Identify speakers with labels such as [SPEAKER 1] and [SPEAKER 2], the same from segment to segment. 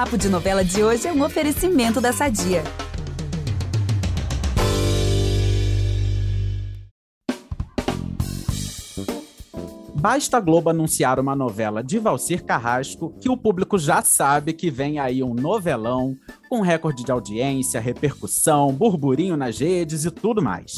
[SPEAKER 1] Papo de Novela de hoje é um oferecimento da Sadia.
[SPEAKER 2] Basta a Globo anunciar uma novela de Valcir Carrasco que o público já sabe que vem aí um novelão com recorde de audiência, repercussão, burburinho nas redes e tudo mais.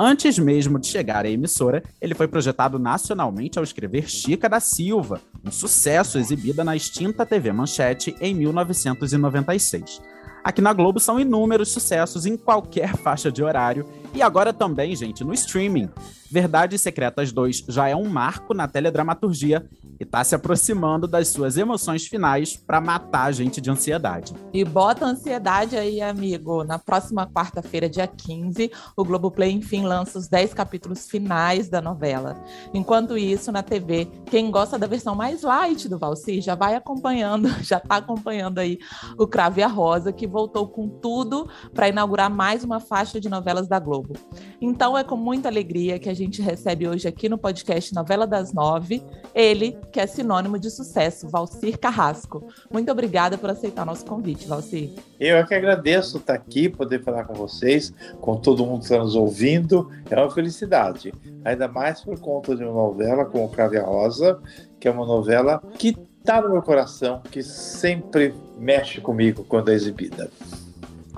[SPEAKER 2] Antes mesmo de chegar à emissora, ele foi projetado nacionalmente ao escrever Chica da Silva, um sucesso exibida na extinta TV Manchete em 1996. Aqui na Globo são inúmeros sucessos em qualquer faixa de horário e agora também, gente, no streaming. Verdades Secretas 2 já é um marco na teledramaturgia e tá se aproximando das suas emoções finais para matar a gente de ansiedade.
[SPEAKER 3] E bota ansiedade aí, amigo. Na próxima quarta-feira, dia 15, o Globoplay enfim lança os 10 capítulos finais da novela. Enquanto isso, na TV, quem gosta da versão mais light do Valci já vai acompanhando, já tá acompanhando aí o Crave a Rosa, que voltou com tudo para inaugurar mais uma faixa de novelas da Globo. Então é com muita alegria que a gente recebe hoje aqui no podcast Novela das Nove, ele, que é sinônimo de sucesso, Valcir Carrasco. Muito obrigada por aceitar nosso convite, Valcir.
[SPEAKER 4] Eu é que agradeço estar aqui, poder falar com vocês, com todo mundo que está nos ouvindo. É uma felicidade. Ainda mais por conta de uma novela como Crave Rosa, que é uma novela que está no meu coração, que sempre mexe comigo quando é exibida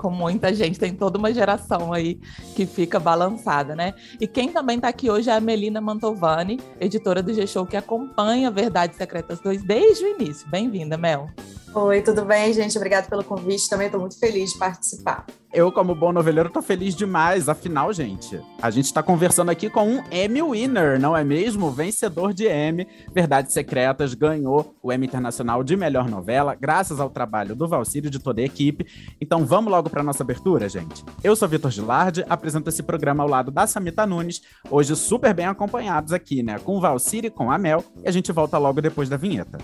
[SPEAKER 3] com muita gente, tem toda uma geração aí que fica balançada, né? E quem também está aqui hoje é a Melina Mantovani, editora do G-Show, que acompanha Verdades Secretas 2 desde o início. Bem-vinda, Mel.
[SPEAKER 5] Oi, tudo bem, gente? Obrigada pelo convite. Também estou muito feliz de participar.
[SPEAKER 2] Eu, como bom noveleiro, tô feliz demais. Afinal, gente, a gente está conversando aqui com um Emmy Winner, não é mesmo? Vencedor de Emmy. Verdades Secretas ganhou o Emmy Internacional de Melhor Novela, graças ao trabalho do Valcírio e de toda a equipe. Então vamos logo para nossa abertura, gente. Eu sou Vitor Gilardi, apresento esse programa ao lado da Samita Nunes, hoje super bem acompanhados aqui, né? Com o Valcírio e com a Mel, e a gente volta logo depois da vinheta.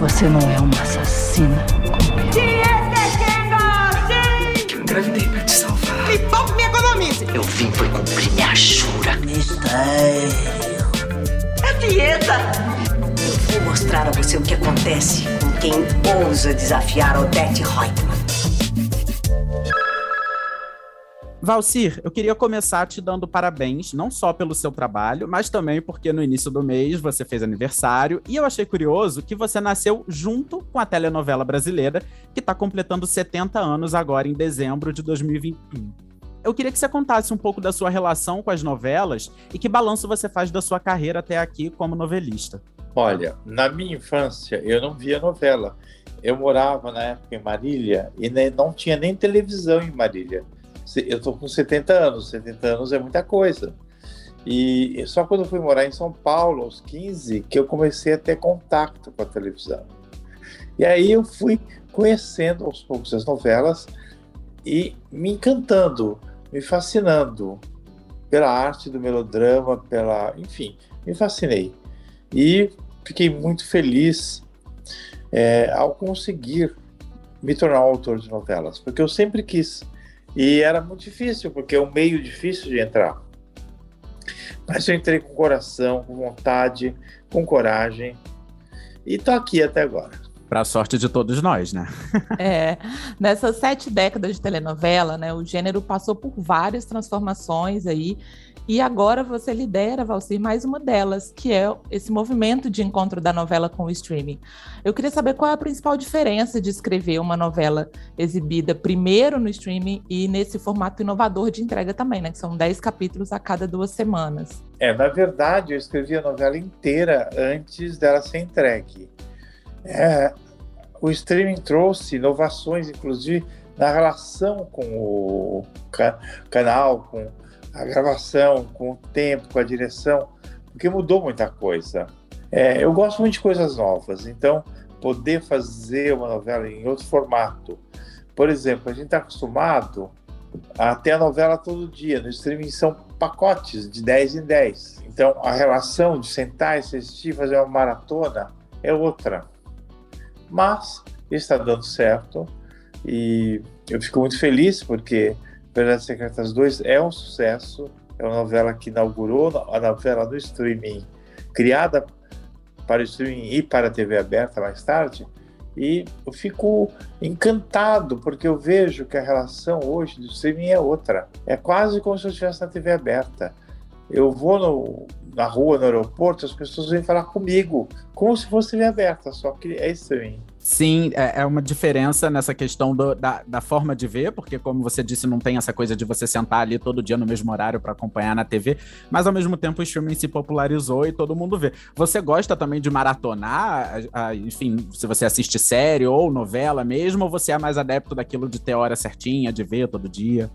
[SPEAKER 6] Você não é uma assassina como eu.
[SPEAKER 7] Que eu engravidei pra te salvar.
[SPEAKER 8] Me poupe me economize.
[SPEAKER 6] Eu vim por cumprir minha jura.
[SPEAKER 7] Mistério.
[SPEAKER 8] É dieta.
[SPEAKER 6] Eu vou mostrar a você o que acontece com quem ousa desafiar Odette Reutemann.
[SPEAKER 2] Valcir, eu queria começar te dando parabéns, não só pelo seu trabalho, mas também porque no início do mês você fez aniversário e eu achei curioso que você nasceu junto com a telenovela brasileira, que está completando 70 anos agora em dezembro de 2021. Eu queria que você contasse um pouco da sua relação com as novelas e que balanço você faz da sua carreira até aqui como novelista.
[SPEAKER 4] Olha, na minha infância eu não via novela. Eu morava na época em Marília e não tinha nem televisão em Marília eu estou com 70 anos, 70 anos é muita coisa. E só quando eu fui morar em São Paulo, aos 15, que eu comecei a ter contato com a televisão. E aí eu fui conhecendo aos poucos as novelas e me encantando, me fascinando pela arte do melodrama, pela, enfim, me fascinei. E fiquei muito feliz é, ao conseguir me tornar um autor de novelas, porque eu sempre quis e era muito difícil, porque é um meio difícil de entrar. Mas eu entrei com coração, com vontade, com coragem. E tô aqui até agora.
[SPEAKER 2] Para a sorte de todos nós, né?
[SPEAKER 3] é, nessas sete décadas de telenovela, né, o gênero passou por várias transformações aí, e agora você lidera, Valcir, mais uma delas, que é esse movimento de encontro da novela com o streaming. Eu queria saber qual é a principal diferença de escrever uma novela exibida primeiro no streaming e nesse formato inovador de entrega também, né? Que são 10 capítulos a cada duas semanas.
[SPEAKER 4] É, na verdade, eu escrevi a novela inteira antes dela ser entregue. É, o streaming trouxe inovações, inclusive, na relação com o canal, com a gravação, com o tempo, com a direção, porque mudou muita coisa. É, eu gosto muito de coisas novas, então poder fazer uma novela em outro formato. Por exemplo, a gente está acostumado a ter a novela todo dia, no streaming são pacotes de 10 em 10. Então a relação de sentar, assistir, fazer uma maratona é outra. Mas está dando certo e eu fico muito feliz porque Verdades Secretas 2 é um sucesso, é uma novela que inaugurou a novela no streaming, criada para o streaming e para a TV aberta mais tarde, e eu fico encantado, porque eu vejo que a relação hoje do streaming é outra. É quase como se eu estivesse na TV aberta. Eu vou no, na rua, no aeroporto, as pessoas vêm falar comigo, como se fosse TV aberta, só que é streaming.
[SPEAKER 2] Sim, é, é uma diferença nessa questão do, da, da forma de ver, porque, como você disse, não tem essa coisa de você sentar ali todo dia no mesmo horário para acompanhar na TV, mas ao mesmo tempo o streaming se popularizou e todo mundo vê. Você gosta também de maratonar, a, a, enfim, se você assiste série ou novela mesmo, ou você é mais adepto daquilo de ter hora certinha, de ver todo dia?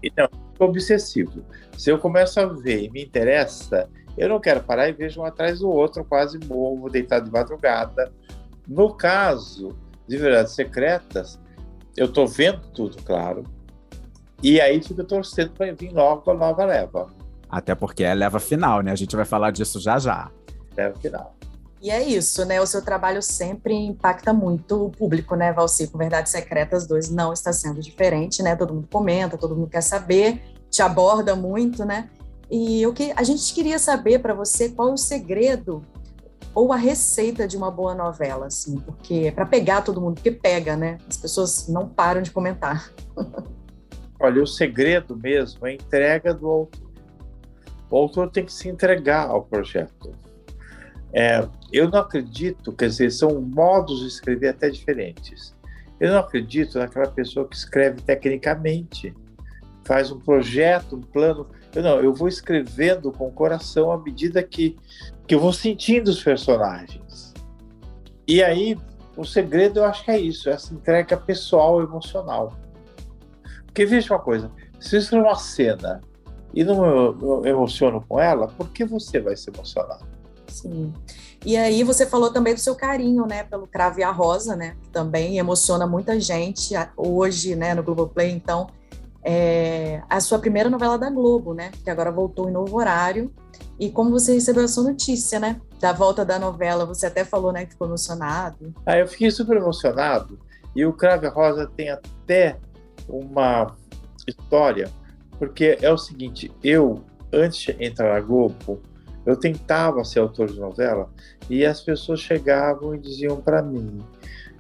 [SPEAKER 4] Sou obsessivo. Se eu começo a ver e me interessa, eu não quero parar e vejo um atrás do outro, quase morro, deitado de madrugada. No caso de Verdades Secretas, eu estou vendo tudo, claro, e aí fico torcendo para vir logo a nova leva.
[SPEAKER 2] Até porque é leva final, né? A gente vai falar disso já já.
[SPEAKER 4] Leva final.
[SPEAKER 5] E é isso, né? O seu trabalho sempre impacta muito o público, né, Valci? Com Verdades Secretas 2 não está sendo diferente, né? Todo mundo comenta, todo mundo quer saber, te aborda muito, né? E o que a gente queria saber para você qual é o segredo ou a receita de uma boa novela, assim, porque para pegar todo mundo, porque pega, né? As pessoas não param de comentar.
[SPEAKER 4] Olha, o segredo mesmo é a entrega do autor. O autor tem que se entregar ao projeto. É, eu não acredito, quer dizer, são modos de escrever até diferentes. Eu não acredito naquela pessoa que escreve tecnicamente, faz um projeto, um plano. Eu não, eu vou escrevendo com o coração à medida que, que eu vou sentindo os personagens. E aí, o segredo eu acho que é isso, essa entrega pessoal, emocional. Porque veja uma coisa, se eu escrevo uma cena e não me emociono com ela, por que você vai se emocionar?
[SPEAKER 5] Sim. E aí você falou também do seu carinho, né, pelo Crave a Rosa, né, que também emociona muita gente hoje, né, no Globoplay, então, é a sua primeira novela da Globo, né, que agora voltou em novo horário, e como você recebeu essa notícia, né, da volta da novela, você até falou, né, que ficou emocionado.
[SPEAKER 4] Ah, eu fiquei super emocionado, e o Crave a Rosa tem até uma história, porque é o seguinte, eu, antes de entrar na Globo, eu tentava ser autor de novela e as pessoas chegavam e diziam para mim: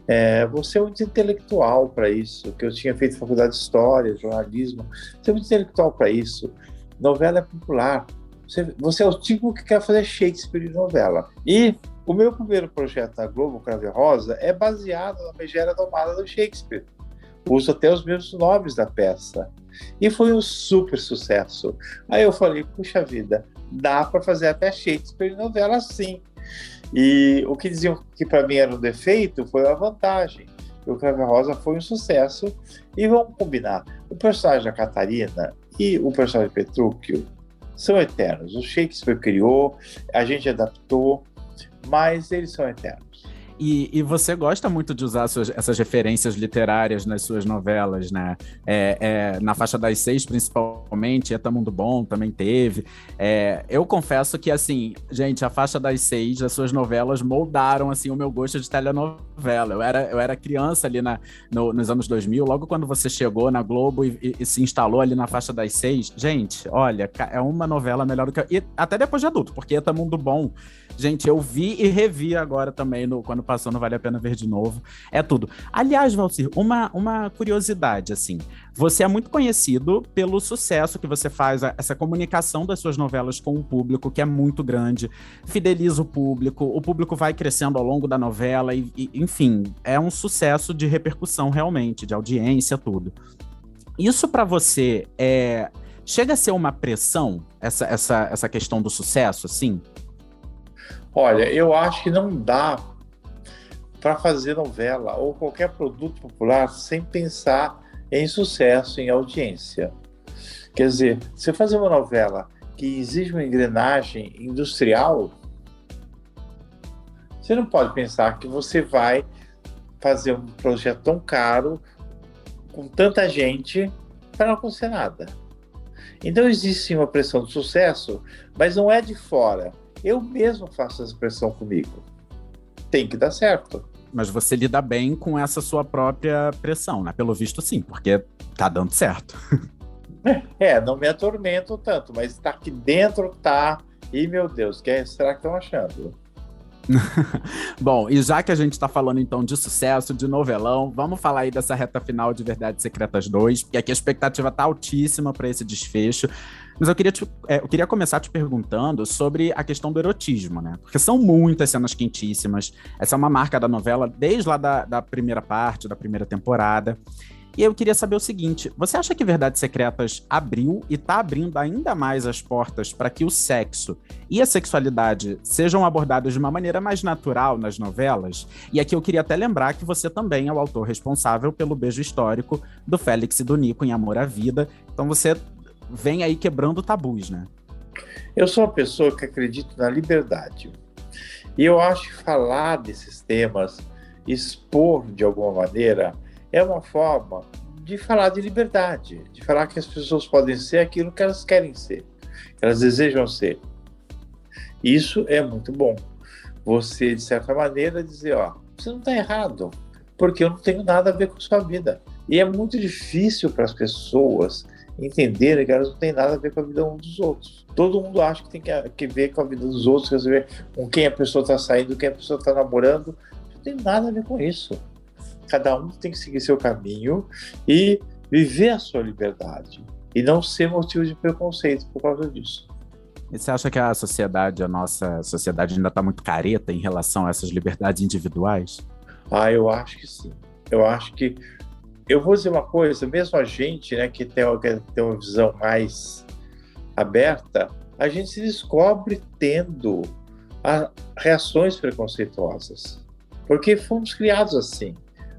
[SPEAKER 4] é, você é muito intelectual para isso, que eu tinha feito faculdade de história, jornalismo, você é muito intelectual para isso. Novela é popular. Você, você, é o tipo que quer fazer Shakespeare de novela. E o meu primeiro projeto na Globo, Crave Rosa, é baseado na Megera Domada do Shakespeare. Uso até os mesmos nomes da peça. E foi um super sucesso. Aí eu falei, puxa vida, dá para fazer até Shakespeare em novela sim. E o que diziam que para mim era um defeito foi uma vantagem. O Crave Rosa foi um sucesso. E vamos combinar: o personagem da Catarina e o personagem de Petrúquio são eternos. O Shakespeare criou, a gente adaptou, mas eles são eternos.
[SPEAKER 2] E, e, você gosta muito de usar suas, essas referências literárias nas suas novelas, né? É, é, na faixa das seis, principalmente, Eta Mundo Bom também teve. É, eu confesso que, assim, gente, a faixa das seis, as suas novelas moldaram, assim, o meu gosto de telenovela. Eu era, eu era criança ali na, no, nos anos 2000, logo quando você chegou na Globo e, e, e, se instalou ali na faixa das seis. Gente, olha, é uma novela melhor do que... E até depois de adulto, porque Eta Mundo Bom, gente, eu vi e revi agora também, no, quando passou, não vale a pena ver de novo. É tudo. Aliás, Valcir, uma, uma curiosidade, assim. Você é muito conhecido pelo sucesso que você faz, essa comunicação das suas novelas com o público, que é muito grande, fideliza o público, o público vai crescendo ao longo da novela, e, e enfim, é um sucesso de repercussão realmente, de audiência, tudo. Isso para você é. Chega a ser uma pressão, essa, essa, essa questão do sucesso, assim?
[SPEAKER 4] Olha, eu acho que não dá para fazer novela ou qualquer produto popular sem pensar em sucesso, em audiência. Quer dizer, você fazer uma novela que exige uma engrenagem industrial, você não pode pensar que você vai fazer um projeto tão caro, com tanta gente, para não acontecer nada. Então existe sim uma pressão de sucesso, mas não é de fora. Eu mesmo faço essa pressão comigo. Tem que dar certo.
[SPEAKER 2] Mas você lida bem com essa sua própria pressão, né? Pelo visto, sim, porque tá dando certo.
[SPEAKER 4] É, não me atormento tanto, mas tá aqui dentro, tá. E meu Deus, que será que estão achando?
[SPEAKER 2] Bom, e já que a gente está falando então de sucesso, de novelão, vamos falar aí dessa reta final de Verdades Secretas 2, porque aqui a expectativa tá altíssima para esse desfecho. Mas eu queria, te, é, eu queria começar te perguntando sobre a questão do erotismo, né? Porque são muitas cenas quentíssimas. Essa é uma marca da novela desde lá da, da primeira parte, da primeira temporada. E eu queria saber o seguinte: você acha que Verdades Secretas abriu e está abrindo ainda mais as portas para que o sexo e a sexualidade sejam abordados de uma maneira mais natural nas novelas? E aqui eu queria até lembrar que você também é o autor responsável pelo beijo histórico do Félix e do Nico em Amor à Vida. Então você vem aí quebrando tabus, né?
[SPEAKER 4] Eu sou uma pessoa que acredita na liberdade. E eu acho que falar desses temas, expor de alguma maneira, é uma forma de falar de liberdade, de falar que as pessoas podem ser aquilo que elas querem ser, que elas desejam ser. Isso é muito bom. Você, de certa maneira, dizer, ó, você não está errado, porque eu não tenho nada a ver com sua vida. E é muito difícil para as pessoas entenderem que elas não têm nada a ver com a vida um dos outros. Todo mundo acha que tem que, que ver com a vida dos outros, quer ver com quem a pessoa está saindo, com quem a pessoa está namorando. Não tem nada a ver com isso. Cada um tem que seguir seu caminho e viver a sua liberdade e não ser motivo de preconceito por causa disso.
[SPEAKER 2] E você acha que a sociedade, a nossa sociedade ainda está muito careta em relação a essas liberdades individuais?
[SPEAKER 4] Ah, eu acho que sim. Eu acho que eu vou dizer uma coisa, mesmo a gente, né, que tem, que tem uma visão mais aberta, a gente se descobre tendo a, reações preconceituosas, porque fomos criados assim.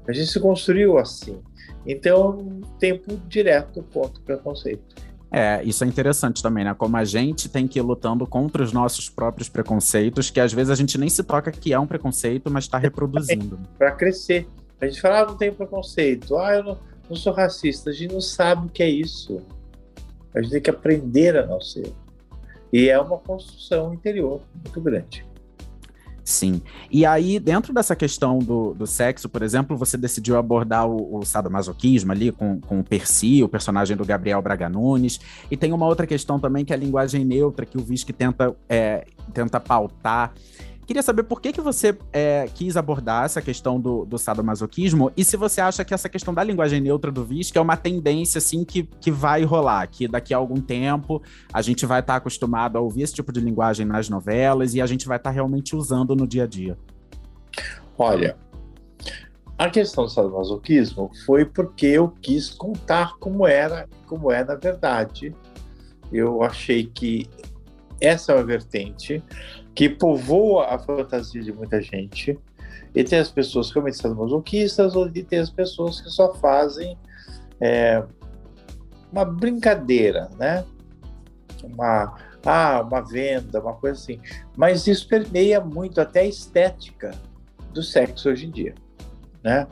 [SPEAKER 4] A gente se construiu assim. Então, tempo direto contra o preconceito.
[SPEAKER 2] É, isso é interessante também, né? Como a gente tem que ir lutando contra os nossos próprios preconceitos, que às vezes a gente nem se toca que é um preconceito, mas está reproduzindo.
[SPEAKER 4] Para crescer. A gente fala, ah, não tem preconceito, ah, eu não, não sou racista. A gente não sabe o que é isso. A gente tem que aprender a não ser. E é uma construção interior muito grande.
[SPEAKER 2] Sim. E aí, dentro dessa questão do, do sexo, por exemplo, você decidiu abordar o, o sadomasoquismo ali com, com o Percy, o personagem do Gabriel Braga Nunes. E tem uma outra questão também, que é a linguagem neutra, que o Visque tenta, é, tenta pautar. Queria saber por que, que você é, quis abordar essa questão do, do sadomasoquismo e se você acha que essa questão da linguagem neutra do VISC é uma tendência assim que, que vai rolar, que daqui a algum tempo a gente vai estar tá acostumado a ouvir esse tipo de linguagem nas novelas e a gente vai estar tá realmente usando no dia a dia.
[SPEAKER 4] Olha, a questão do sadomasoquismo foi porque eu quis contar como era, como é na verdade. Eu achei que essa é uma vertente que povoa a fantasia de muita gente. E tem as pessoas que realmente são masoquistas, e tem as pessoas que só fazem é, uma brincadeira, né? Uma, ah, uma venda, uma coisa assim. Mas isso permeia muito até a estética do sexo hoje em dia, né?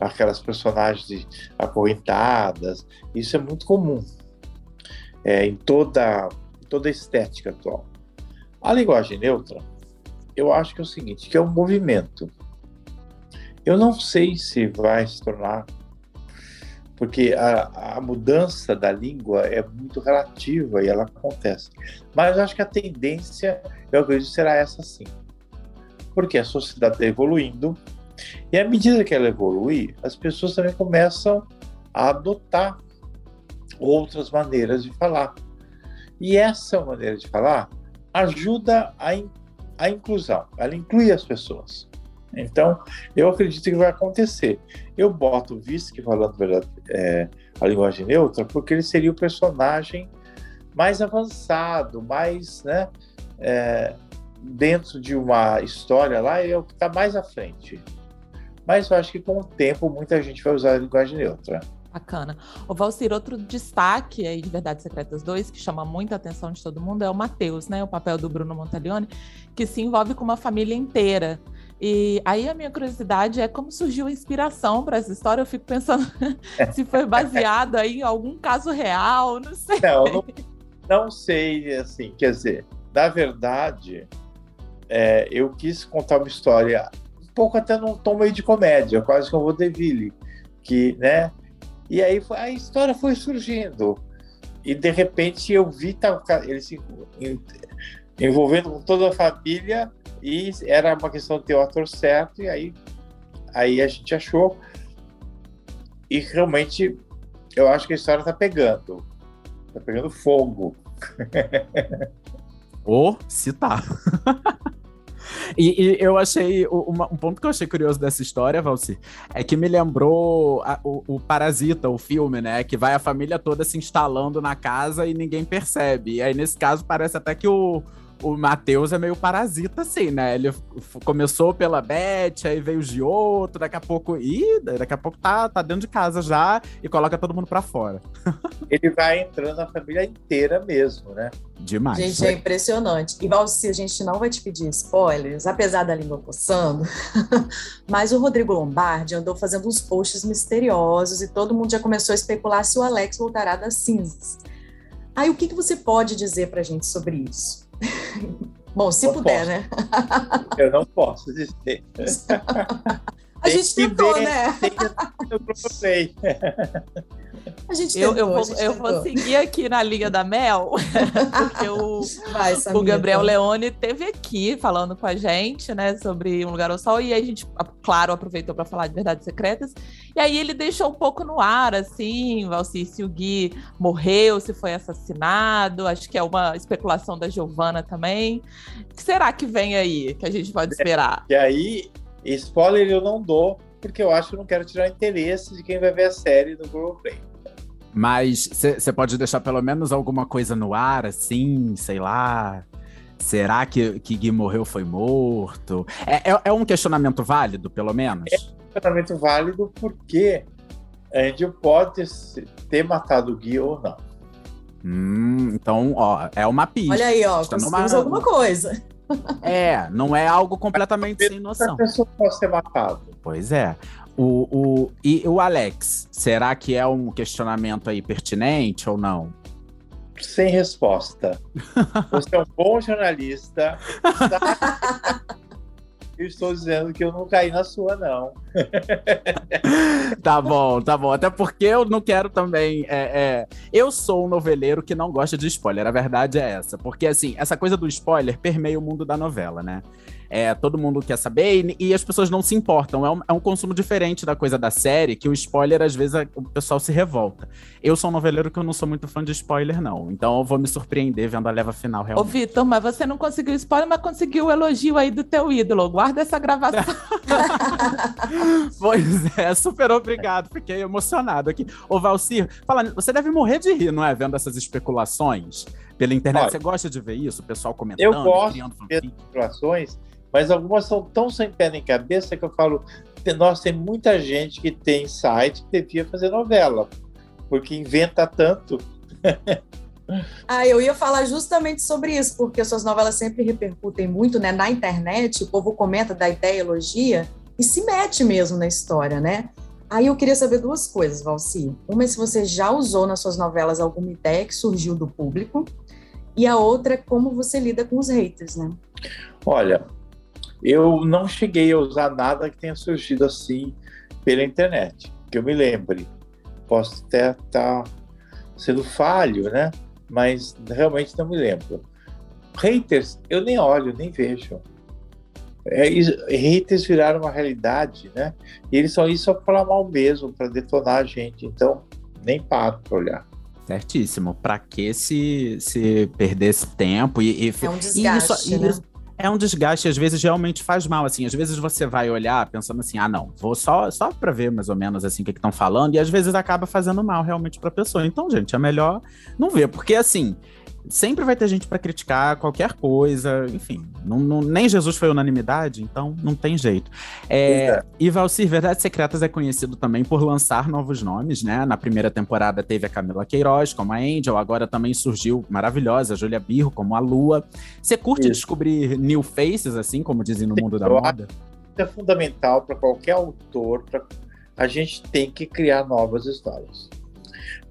[SPEAKER 4] Aquelas personagens acorrentadas, isso é muito comum é, em toda, toda a estética atual. A linguagem neutra, eu acho que é o seguinte, que é um movimento. Eu não sei se vai se tornar, porque a, a mudança da língua é muito relativa e ela acontece. Mas eu acho que a tendência, eu acredito, será essa sim. Porque a sociedade está evoluindo e à medida que ela evolui, as pessoas também começam a adotar outras maneiras de falar. E essa maneira de falar ajuda a, in, a inclusão, ela inclui as pessoas. Então, eu acredito que vai acontecer. Eu boto o Visky falando é, a linguagem neutra, porque ele seria o personagem mais avançado, mais, né, é, dentro de uma história lá, ele é o que está mais à frente. Mas eu acho que com o tempo muita gente vai usar a linguagem neutra.
[SPEAKER 3] Bacana. O Valcir, outro destaque aí de Verdades Secretas 2, que chama muita atenção de todo mundo, é o Matheus, né? O papel do Bruno Montalione, que se envolve com uma família inteira. E aí a minha curiosidade é como surgiu a inspiração para essa história. Eu fico pensando se foi baseado aí em algum caso real, não sei.
[SPEAKER 4] Não, não, não sei, assim, quer dizer, na verdade, é, eu quis contar uma história um pouco até num tom meio de comédia, quase como o Deville, que, né, e aí a história foi surgindo. E de repente eu vi ele se, envolvendo com toda a família e era uma questão de ter o ator certo e aí aí a gente achou e realmente eu acho que a história tá pegando tá pegando fogo
[SPEAKER 2] Ou se tá. E, e, eu achei. Uma, um ponto que eu achei curioso dessa história, Valci, é que me lembrou a, o, o, Parasita, o filme, né? Que vai a família toda se instalando na casa e ninguém percebe. E aí, nesse caso, parece até que o, o Matheus é meio parasita, assim, né? Ele começou pela Beth, aí veio de outro, daqui a pouco. Ih, daqui a pouco tá, tá dentro de casa já e coloca todo mundo pra fora.
[SPEAKER 4] Ele vai entrando na família inteira mesmo, né?
[SPEAKER 2] Demais.
[SPEAKER 5] Gente, é impressionante. E Valci, a gente não vai te pedir spoilers, apesar da língua coçando, mas o Rodrigo Lombardi andou fazendo uns posts misteriosos e todo mundo já começou a especular se o Alex voltará das cinzas. Aí, o que, que você pode dizer pra gente sobre isso? Bom, se puder,
[SPEAKER 4] posso.
[SPEAKER 5] né?
[SPEAKER 4] Eu não posso dizer.
[SPEAKER 5] A gente tentou, ver, né?
[SPEAKER 4] Tem. Eu.
[SPEAKER 5] A gente
[SPEAKER 3] eu,
[SPEAKER 5] tentou,
[SPEAKER 3] eu, vou,
[SPEAKER 5] gente
[SPEAKER 3] eu vou seguir aqui na linha da Mel, porque o,
[SPEAKER 5] Vai,
[SPEAKER 3] o Gabriel Leone teve aqui falando com a gente, né, sobre Um Lugar ao Sol, e a gente, claro, aproveitou para falar de Verdades Secretas, e aí ele deixou um pouco no ar, assim, Valci, se o Gui morreu, se foi assassinado, acho que é uma especulação da Giovana também. O que será que vem aí, que a gente pode esperar?
[SPEAKER 4] E aí, spoiler eu não dou, porque eu acho que não quero tirar interesse de quem vai ver a série no Google Play.
[SPEAKER 2] Mas você pode deixar pelo menos alguma coisa no ar, assim, sei lá. Será que, que Gui morreu foi morto? É, é, é um questionamento válido, pelo menos?
[SPEAKER 4] É um questionamento válido porque a gente pode ter matado o Gui ou não.
[SPEAKER 2] Hum, então, ó, é uma pista.
[SPEAKER 5] Olha aí, ó, conseguimos numa... alguma coisa.
[SPEAKER 2] É, não é algo completamente sem noção. A
[SPEAKER 4] pessoa pode ser matado.
[SPEAKER 2] Pois é. O, o, e o Alex, será que é um questionamento aí pertinente ou não?
[SPEAKER 4] Sem resposta. Você é um bom jornalista. eu estou dizendo que eu não caí na sua, não.
[SPEAKER 2] tá bom, tá bom. Até porque eu não quero também. É, é... Eu sou um noveleiro que não gosta de spoiler. A verdade é essa. Porque, assim, essa coisa do spoiler permeia o mundo da novela, né? É, todo mundo quer saber e, e, as pessoas não se importam. É um, é um, consumo diferente da coisa da série, que o spoiler, às vezes, a, o pessoal se revolta. Eu sou um noveleiro que eu não sou muito fã de spoiler, não. Então eu vou me surpreender vendo a leva final realmente.
[SPEAKER 3] Ô, Vitor, mas você não conseguiu spoiler, mas conseguiu o elogio aí do teu ídolo. Guarda essa gravação.
[SPEAKER 2] pois é, super obrigado. Fiquei emocionado aqui. Ô, Valcir, fala, você deve morrer de rir, não é? Vendo essas especulações pela internet. Olha, você gosta de ver isso? O pessoal comentando,
[SPEAKER 4] eu gosto criando de ver especulações mas algumas são tão sem pé nem cabeça que eu falo, nossa, tem muita gente que tem site que devia fazer novela, porque inventa tanto.
[SPEAKER 5] Ah, eu ia falar justamente sobre isso, porque suas novelas sempre repercutem muito, né? Na internet, o povo comenta, dá ideia, elogia e se mete mesmo na história, né? Aí eu queria saber duas coisas, Valci. Uma é se você já usou nas suas novelas alguma ideia que surgiu do público, e a outra é como você lida com os haters, né?
[SPEAKER 4] Olha, eu não cheguei a usar nada que tenha surgido assim pela internet, que eu me lembre. Posso até estar sendo falho, né? Mas realmente não me lembro. Haters, eu nem olho, nem vejo. É, haters viraram uma realidade, né? E eles são isso para falar mal mesmo, para detonar a gente. Então, nem paro para olhar.
[SPEAKER 2] Certíssimo. Para que se, se perder esse tempo e,
[SPEAKER 5] e é um desgaste, e isso, né? Isso,
[SPEAKER 2] é um desgaste, às vezes realmente faz mal, assim, às vezes você vai olhar pensando assim, ah, não, vou só, só para ver mais ou menos assim o que estão falando, e às vezes acaba fazendo mal realmente para a pessoa. Então, gente, é melhor não ver, porque assim, sempre vai ter gente para criticar qualquer coisa, enfim. Não, não, nem Jesus foi unanimidade, então não tem jeito. É, é. E Valcir, Verdades Secretas é conhecido também por lançar novos nomes, né? Na primeira temporada teve a Camila Queiroz como a Angel, agora também surgiu maravilhosa a Julia Birro como a Lua. Você curte Isso. descobrir new faces, assim, como dizem no mundo da moda?
[SPEAKER 4] É fundamental para qualquer autor, pra... a gente tem que criar novas histórias.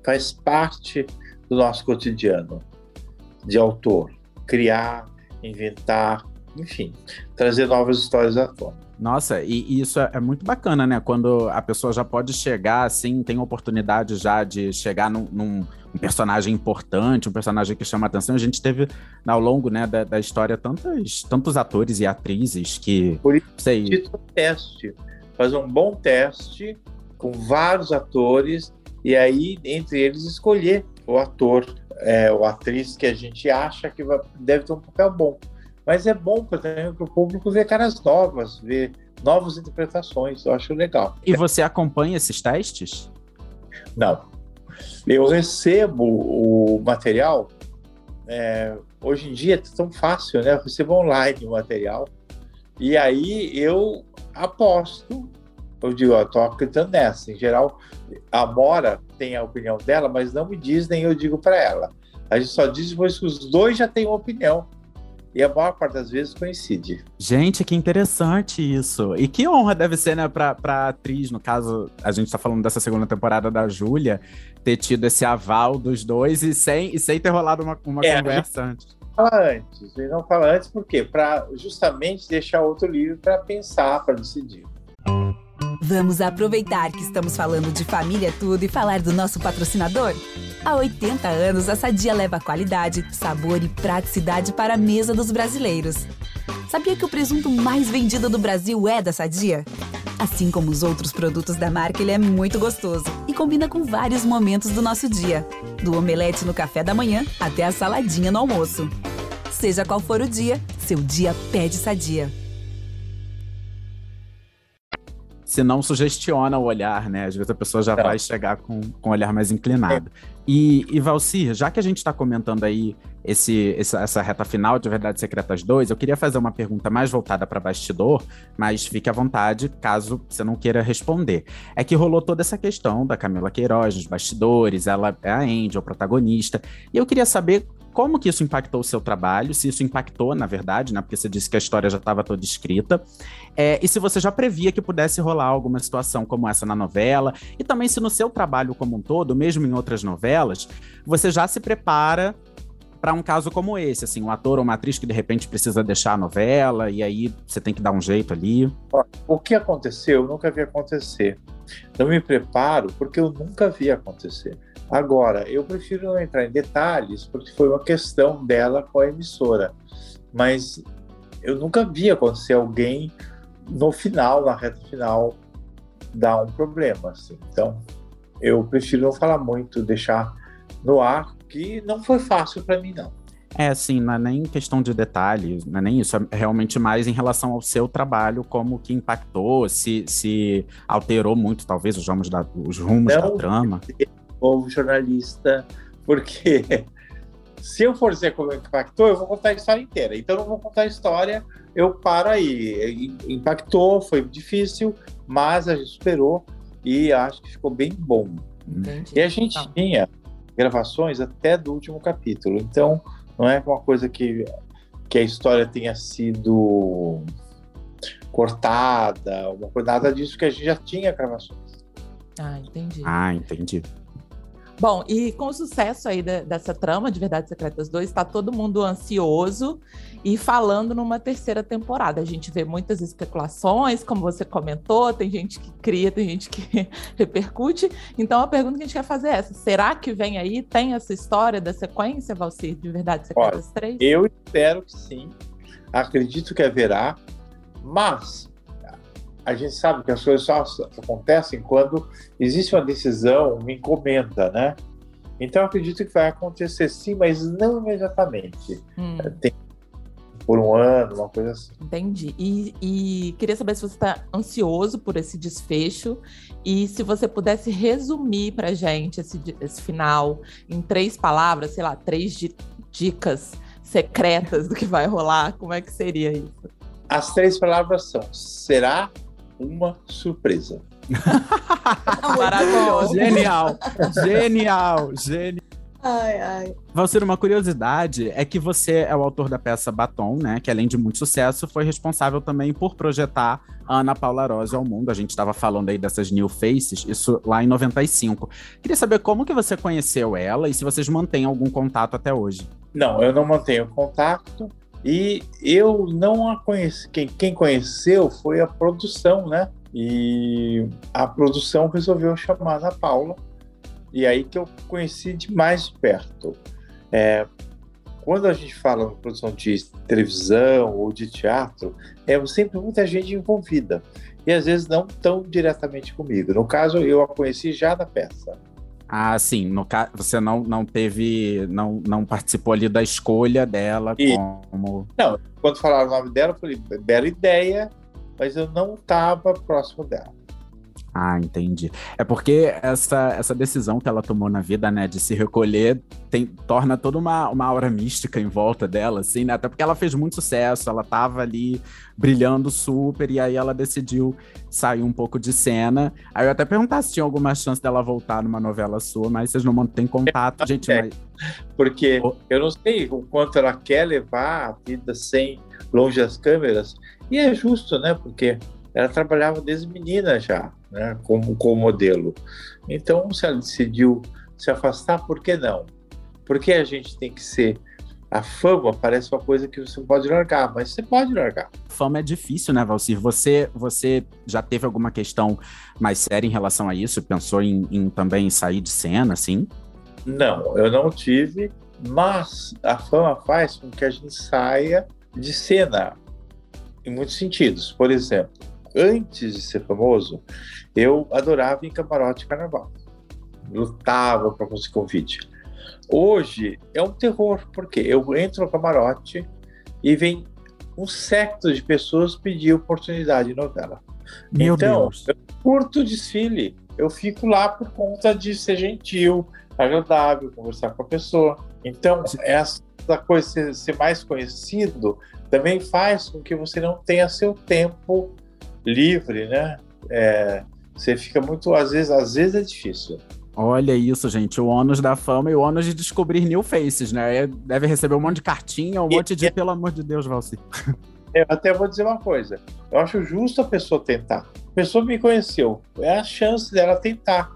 [SPEAKER 4] Faz parte do nosso cotidiano de autor, criar, inventar enfim, trazer novas histórias à tona.
[SPEAKER 2] Nossa, e, e isso é, é, muito bacana, né? Quando a pessoa já pode chegar, assim, tem oportunidade já de chegar num, num um personagem importante, um personagem que chama atenção. A gente teve ao longo né, da, da história tantos, tantos atores e atrizes que.
[SPEAKER 4] Por isso, sei. teste. Fazer um bom teste com vários atores e aí, entre eles, escolher o ator é, ou atriz que a gente acha que vai, deve ter um papel bom. Mas é bom para o público ver caras novas, ver novas interpretações. Eu acho legal.
[SPEAKER 2] E você acompanha esses testes?
[SPEAKER 4] Não. Eu recebo o material. É, hoje em dia é tão fácil, né? Eu recebo online o material. E aí eu aposto. Eu digo, ó, tô acreditando nessa. Em geral, a Mora tem a opinião dela, mas não me diz, nem eu digo para ela. A gente só diz depois que os dois já têm uma opinião e a maior parte das vezes coincide.
[SPEAKER 2] Gente, que interessante isso. E que honra deve ser, né, pra, pra atriz, no caso, a gente tá falando dessa segunda temporada da Júlia, ter tido esse aval dos dois e sem, e sem ter rolado uma, uma é, conversa antes.
[SPEAKER 4] Fala antes, e não fala antes por quê? Para justamente deixar outro livro para pensar, para decidir.
[SPEAKER 1] Vamos aproveitar que estamos falando de família tudo e falar do nosso patrocinador? Há 80 anos, a Sadia leva qualidade, sabor e praticidade para a mesa dos brasileiros. Sabia que o presunto mais vendido do Brasil é da Sadia? Assim como os outros produtos da marca, ele é muito gostoso e combina com vários momentos do nosso dia, do omelete no café da manhã até a saladinha no almoço. Seja qual for o dia, seu dia pede Sadia.
[SPEAKER 2] Se não sugestiona o olhar, né? Às vezes a pessoa já vai chegar com, com o olhar mais inclinado. E, e Valcir, já que a gente está comentando aí esse, essa, essa, reta final de Verdades Secretas 2, eu queria fazer uma pergunta mais voltada para bastidor, mas fique à vontade caso você não queira responder. É que rolou toda essa questão da Camila Queiroz nos bastidores, ela é a Angel, protagonista, e eu queria saber como que isso impactou o seu trabalho, se isso impactou, na verdade, né? Porque você disse que a história já estava toda escrita. É, e se você já previa que pudesse rolar alguma situação como essa na novela, e também se no seu trabalho como um todo, mesmo em outras novelas, você já se prepara para um caso como esse, assim, um ator ou uma atriz que de repente precisa deixar a novela e aí você tem que dar um jeito ali.
[SPEAKER 4] O que aconteceu, eu nunca vi acontecer. Não me preparo porque eu nunca vi acontecer. Agora, eu prefiro não entrar em detalhes, porque foi uma questão dela com a emissora. Mas eu nunca vi acontecer alguém no final, na reta final, dar um problema. Assim. Então, eu prefiro não falar muito, deixar no ar, que não foi fácil para mim, não.
[SPEAKER 2] É, assim, não é nem questão de detalhes, não é nem isso, é realmente mais em relação ao seu trabalho, como que impactou, se, se alterou muito, talvez, os rumos da, os rumos não, da trama
[SPEAKER 4] ou jornalista, porque se eu for dizer como impactou, eu vou contar a história inteira. Então, eu não vou contar a história, eu paro aí. Impactou, foi difícil, mas a gente superou e acho que ficou bem bom. Entendi. E a gente tá. tinha gravações até do último capítulo, então não é uma coisa que, que a história tenha sido cortada, uma coisa, nada disso que a gente já tinha gravações.
[SPEAKER 3] Ah, entendi.
[SPEAKER 2] Ah, entendi.
[SPEAKER 3] Bom, e com o sucesso aí de, dessa trama de Verdades Secretas 2, está todo mundo ansioso e falando numa terceira temporada. A gente vê muitas especulações, como você comentou, tem gente que cria, tem gente que repercute. Então a pergunta que a gente quer fazer é essa: será que vem aí, tem essa história da sequência, Valcir, de Verdades Secretas Olha, 3?
[SPEAKER 4] Eu espero que sim. Acredito que haverá, mas a gente sabe que as coisas só acontecem quando existe uma decisão, uma encomenda, né? Então, eu acredito que vai acontecer sim, mas não imediatamente. Hum. Tem por um ano, uma coisa assim.
[SPEAKER 3] Entendi. E, e queria saber se você está ansioso por esse desfecho e se você pudesse resumir para gente esse, esse final em três palavras, sei lá, três dicas secretas do que vai rolar, como é que seria isso?
[SPEAKER 4] As três palavras são: será, uma surpresa.
[SPEAKER 2] Maravilhoso. Genial, genial, genial.
[SPEAKER 5] Ai, ai.
[SPEAKER 2] Valcir, uma curiosidade é que você é o autor da peça Batom, né? Que além de muito sucesso, foi responsável também por projetar a Ana Paula Rosa ao mundo. A gente estava falando aí dessas New Faces, isso lá em 95. Queria saber como que você conheceu ela e se vocês mantêm algum contato até hoje.
[SPEAKER 4] Não, eu não mantenho contato. E eu não a conheci, quem, quem conheceu foi a produção, né? E a produção resolveu chamar a Paula, e aí que eu conheci de mais perto. É, quando a gente fala em produção de televisão ou de teatro, é sempre muita gente envolvida. E às vezes não tão diretamente comigo. No caso, eu a conheci já na peça.
[SPEAKER 2] Ah, sim. No caso, você não, não teve, não, não participou ali da escolha dela
[SPEAKER 4] E-
[SPEAKER 2] como.
[SPEAKER 4] Não, quando falaram o nome dela, eu falei, bela ideia, mas eu não estava próximo dela.
[SPEAKER 2] Ah, entendi. É porque essa, essa decisão que ela tomou na vida, né, de se recolher, tem, torna toda uma, uma aura mística em volta dela, assim, né? Até porque ela fez muito sucesso, ela tava ali brilhando super, e aí ela decidiu sair um pouco de cena. Aí eu até perguntar se tinha alguma chance dela voltar numa novela sua, mas vocês não mantêm contato, gente.
[SPEAKER 4] É.
[SPEAKER 2] Mas...
[SPEAKER 4] Porque
[SPEAKER 2] Oh.
[SPEAKER 4] eu não sei o quanto ela quer levar a vida sem longe das câmeras. E é justo, né? Porque ela trabalhava desde menina já, né? Como, como modelo. Então, se ela decidiu se afastar, por que não? Porque a gente tem que ser. A fama parece uma coisa que você pode largar, mas você pode largar.
[SPEAKER 2] Fama é difícil, né, Valcir? Você, você já teve alguma questão mais séria em relação a isso? Pensou em, em também sair de cena, assim?
[SPEAKER 4] Não, eu não tive, mas a fama faz com que a gente saia de cena em muitos sentidos. Por exemplo, antes de ser famoso, eu adorava ir em camarote de carnaval. Lutava para conseguir convite. Hoje é um terror, porque eu entro no camarote e vem um secto de pessoas pedir oportunidade de novela.
[SPEAKER 2] Meu
[SPEAKER 4] então,
[SPEAKER 2] Deus.
[SPEAKER 4] eu curto o desfile. Eu fico lá por conta de ser gentil, agradável, conversar com a pessoa. Então, essa coisa de ser mais conhecido também faz com que você não tenha seu tempo livre, né? É, você fica muito, às vezes, às vezes é difícil.
[SPEAKER 2] Olha isso, gente. O ônus da fama e o ônus de descobrir new faces, né? É, Deve receber um monte de cartinha, um
[SPEAKER 4] E-
[SPEAKER 2] monte de, pelo amor de Deus, Valci.
[SPEAKER 4] Eu até vou dizer uma coisa. Eu acho justo a pessoa tentar. A pessoa me conheceu. É a chance dela tentar.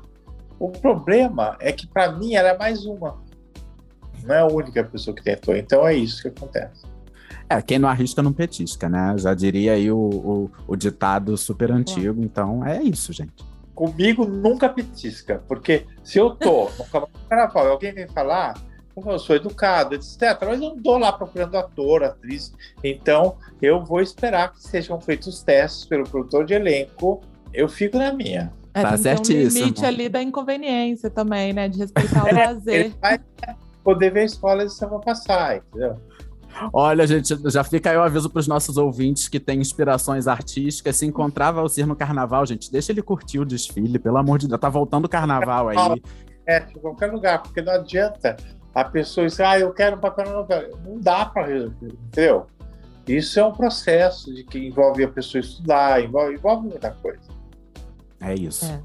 [SPEAKER 4] O problema é que, para mim, ela é mais uma. Não é a única pessoa que tentou. Então é isso que acontece.
[SPEAKER 2] É, quem não arrisca não petisca, né? Já diria aí o, o, o ditado super antigo. Então é isso, gente.
[SPEAKER 4] Comigo nunca petisca. Porque se eu tô no carnaval e alguém vem falar, eu sou educado, etc. Mas eu não tô lá procurando ator, atriz. Então eu vou esperar que sejam feitos os testes pelo produtor de elenco. Eu fico na minha.
[SPEAKER 3] É,
[SPEAKER 2] Tá
[SPEAKER 3] ter um
[SPEAKER 2] certíssimo.
[SPEAKER 3] limite ali da inconveniência também, né? De respeitar o
[SPEAKER 4] Ele
[SPEAKER 3] lazer.
[SPEAKER 4] vai poder ver a escola de samba passar, entendeu?
[SPEAKER 2] Olha, gente, já fica aí o aviso para os nossos ouvintes que têm inspirações artísticas. Se encontrar Valcir no carnaval, gente, deixa ele curtir o desfile, pelo amor de Deus. Tá voltando o carnaval aí.
[SPEAKER 4] É, em qualquer lugar, porque não adianta a pessoa dizer, ah, eu quero um papel na novela. Não dá para resolver, entendeu? Isso é um processo de que envolve a pessoa estudar, envolve, envolve muita coisa.
[SPEAKER 2] É isso.
[SPEAKER 3] É.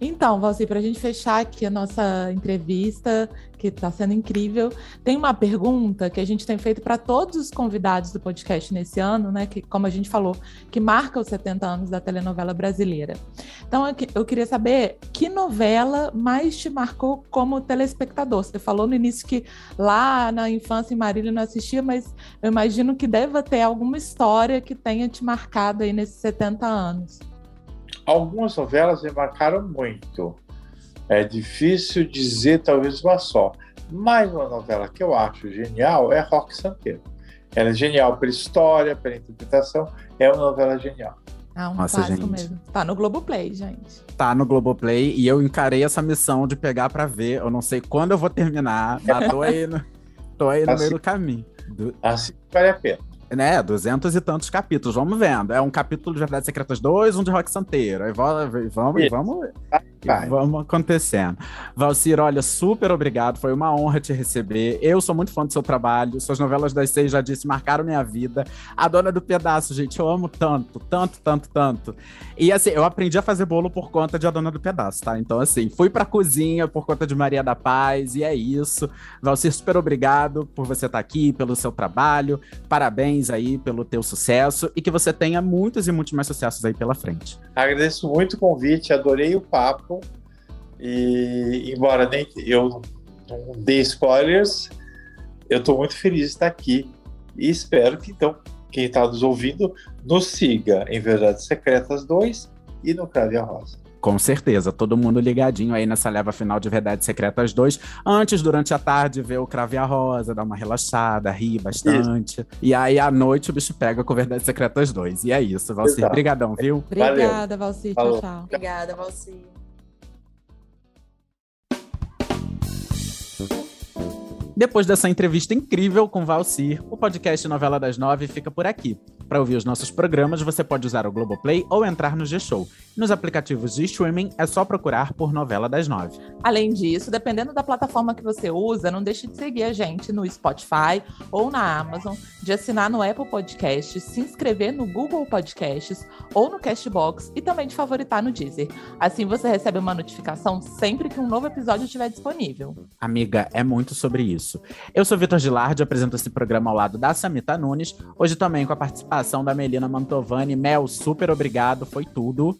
[SPEAKER 3] Então, Valci, para a gente fechar aqui a nossa entrevista, que está sendo incrível, tem uma pergunta que a gente tem feito para todos os convidados do podcast nesse ano, né? Que, como a gente falou, que marca os 70 anos da telenovela brasileira. Então, eu, eu queria saber que novela mais te marcou como telespectador. Você falou no início que lá na infância em Marília não assistia, mas eu imagino que deva ter alguma história que tenha te marcado aí nesses 70 anos.
[SPEAKER 4] Algumas novelas me marcaram muito. É difícil dizer talvez uma só. Mas uma novela que eu acho genial é Rock Santeiro. Ela é genial pela história, pela interpretação. É uma novela genial.
[SPEAKER 3] Ah, um
[SPEAKER 2] Nossa,
[SPEAKER 3] clássico
[SPEAKER 2] gente.
[SPEAKER 3] mesmo. Tá no Globoplay, gente.
[SPEAKER 2] Tá no Globoplay e eu encarei essa missão de pegar pra ver. Eu não sei quando eu vou terminar, mas tô aí no, tô aí no
[SPEAKER 4] Assim.
[SPEAKER 2] meio do caminho. Du-
[SPEAKER 4] Assim vale a pena.
[SPEAKER 2] né, duzentos e tantos capítulos, vamos vendo. É um capítulo de Verdades Secretas 2, um de Rock Santeiro. Aí vamos, e vamos, e
[SPEAKER 4] Vai.
[SPEAKER 2] vamos acontecendo. Valcir, olha, super obrigado. Foi uma honra te receber. Eu sou muito fã do seu trabalho. Suas novelas das seis, já disse, marcaram minha vida. A Dona do Pedaço, gente, eu amo tanto, tanto, tanto, tanto. E assim, eu aprendi a fazer bolo por conta de A Dona do Pedaço, tá? Então, assim, fui pra cozinha por conta de Maria da Paz, e é isso. Valcir, super obrigado por você estar aqui, pelo seu trabalho. Parabéns aí pelo teu sucesso e que você tenha muitos e muitos mais sucessos aí pela frente.
[SPEAKER 4] Agradeço muito o convite, adorei o papo. E embora nem eu não dê spoilers, eu estou muito feliz de estar aqui E espero que então quem está nos ouvindo nos siga em Verdades Secretas 2 e no Crave a Rosa.
[SPEAKER 2] Com certeza, todo mundo ligadinho aí nessa leva final de Verdades Secretas 2. Antes, durante a tarde, ver o Crave a Rosa, dar uma relaxada, rir bastante. Isso. E aí, à noite, o bicho pega com Verdades Secretas 2. E é isso, Valcir. Obrigadão, viu?
[SPEAKER 3] Obrigada, Valcir. Tchau, tchau.
[SPEAKER 5] Obrigada, Valcir.
[SPEAKER 2] Depois dessa entrevista incrível com Valcir, o podcast Novela das Nove fica por aqui. Para ouvir os nossos programas, você pode usar o Globoplay ou entrar no G-Show. Nos aplicativos de streaming, é só procurar por Novela das Nove.
[SPEAKER 3] Além disso, dependendo da plataforma que você usa, não deixe de seguir a gente no Spotify ou na Amazon, de assinar no Apple Podcasts, se inscrever no Google Podcasts ou no Castbox e também de favoritar no Deezer. Assim você recebe uma notificação sempre que um novo episódio estiver disponível.
[SPEAKER 2] Amiga, é muito sobre isso. Eu sou Vitor Gilardi, apresento esse programa ao lado da Samita Nunes, hoje também com a participação da Melina Mantovani. Mel, super obrigado, foi tudo.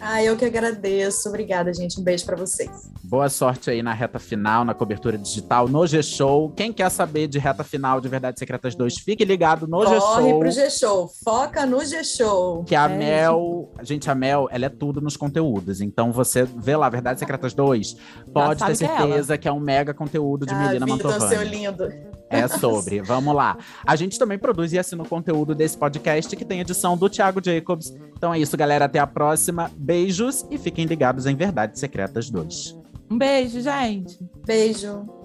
[SPEAKER 5] Ah, eu que agradeço. Obrigada, gente. Um beijo para vocês.
[SPEAKER 2] Boa sorte aí na reta final, na cobertura digital, no G-Show. Quem quer saber de reta final de Verdades Secretas 2, fique ligado no G-Show.
[SPEAKER 5] Corre pro G-Show. Foca no G-Show.
[SPEAKER 2] Que a é. Mel, gente, a Mel, ela é tudo nos conteúdos. Então você vê lá Verdades Secretas 2, pode ter certeza que é, que é, um mega conteúdo de ah, Melina Mantovani.
[SPEAKER 5] seu lindo.
[SPEAKER 2] É sobre. Vamos lá. A gente também produz e assina o conteúdo desse podcast que tem edição do Thiago Jacobs. Então é isso, galera. Até a próxima. Beijos e fiquem ligados em Verdades Secretas 2.
[SPEAKER 3] Um beijo, gente.
[SPEAKER 5] Beijo.